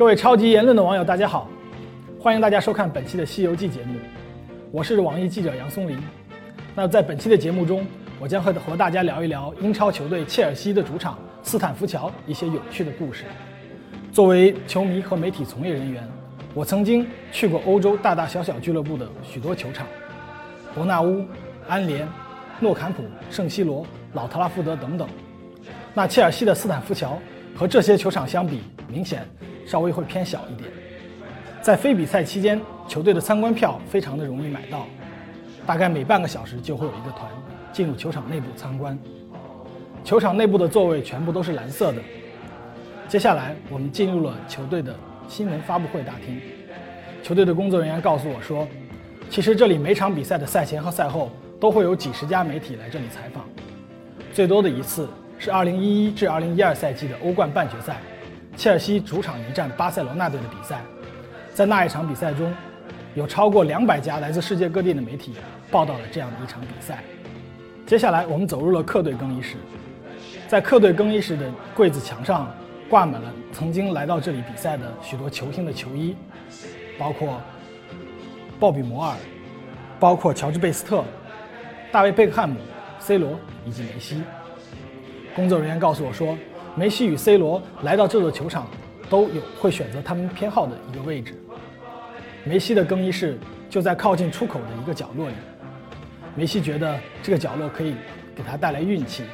各位超级言论的网友，大家好，欢迎大家收看本期的《西游记》节目，我是网易记者杨松林。那在本期的节目中，我将会和大家聊一聊英超球队切尔西的主场斯坦福桥一些有趣的故事。作为球迷和媒体从业人员，我曾经去过欧洲大大小小俱乐部的许多球场，伯纳乌、安联、诺坎普、圣西罗、老特拉福德等等。那切尔西的斯坦福桥和这些球场相比，明显稍微会偏小一点。在非比赛期间，球队的参观票非常的容易买到，大概每半个小时就会有一个团进入球场内部参观。球场内部的座位全部都是蓝色的。接下来，我们进入了球队的新闻发布会大厅。球队的工作人员告诉我说，其实这里每场比赛的赛前和赛后都会有几十家媒体来这里采访，最多的一次是2011至2012赛季的欧冠半决赛，切尔西主场迎战巴塞罗那队的比赛。在那一场比赛中，有超过两百家来自世界各地的媒体报道了这样的一场比赛。接下来，我们走入了客队更衣室，在客队更衣室的柜子墙上挂满了曾经来到这里比赛的许多球星的球衣，包括鲍比·摩尔，包括乔治·贝斯特、大卫·贝克汉姆、C 罗以及梅西。工作人员告诉我说，梅西与 C 罗来到这座球场。都有会选择他们偏好的一个位置。梅西的更衣室就在靠近出口的一个角落里。梅西觉得这个角落可以给他带来运气。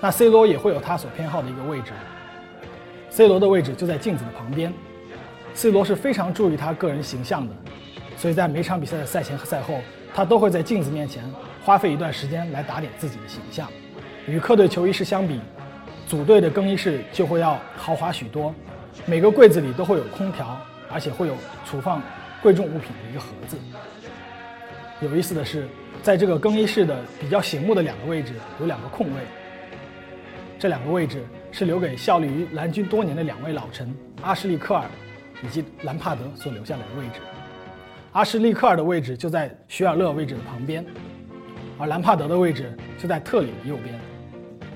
那 C 罗也会有他所偏好的一个位置。C 罗的位置就在镜子的旁边。C 罗是非常注意他个人形象的，所以在每场比赛的赛前和赛后，他都会在镜子面前花费一段时间来打点自己的形象。与客队球衣室相比，组队的更衣室就会要豪华许多。每个柜子里都会有空调，而且会有储放贵重物品的一个盒子。有意思的是，在这个更衣室的比较醒目的两个位置有两个空位，这两个位置是留给效力于蓝军多年的两位老臣阿什利科尔以及兰帕德所留下来的位置。阿什利科尔的位置就在徐尔勒位置的旁边，而兰帕德的位置就在特里的右边。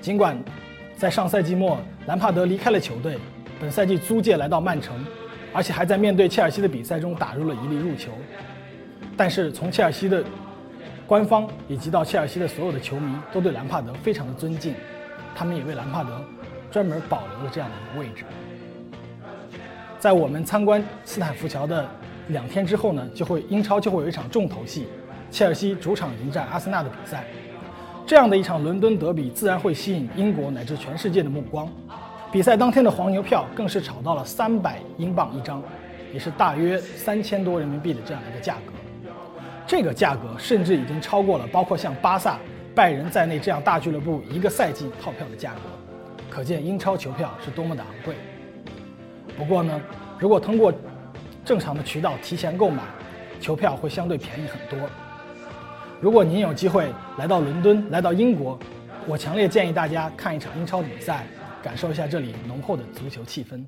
尽管在上赛季末兰帕德离开了球队。本赛季租借来到曼城，而且还在面对切尔西的比赛中打入了一粒入球。但是从切尔西的官方以及到切尔西的所有的球迷都对兰帕德非常的尊敬，他们也为兰帕德专门保留了这样的一个位置。在我们参观斯坦福桥的两天之后呢，就会英超就会有一场重头戏，切尔西主场迎战阿森纳的比赛。这样的一场伦敦德比自然会吸引英国乃至全世界的目光。比赛当天的黄牛票更是炒到了三百英镑一张，也是大约三千多人民币的这样一个价格。这个价格甚至已经超过了包括像巴萨、拜仁在内这样大俱乐部一个赛季套票的价格，可见英超球票是多么的昂贵。不过呢，如果通过正常的渠道提前购买，球票会相对便宜很多。如果您有机会来到伦敦、来到英国，我强烈建议大家看一场英超比赛。感受一下这里浓厚的足球气氛。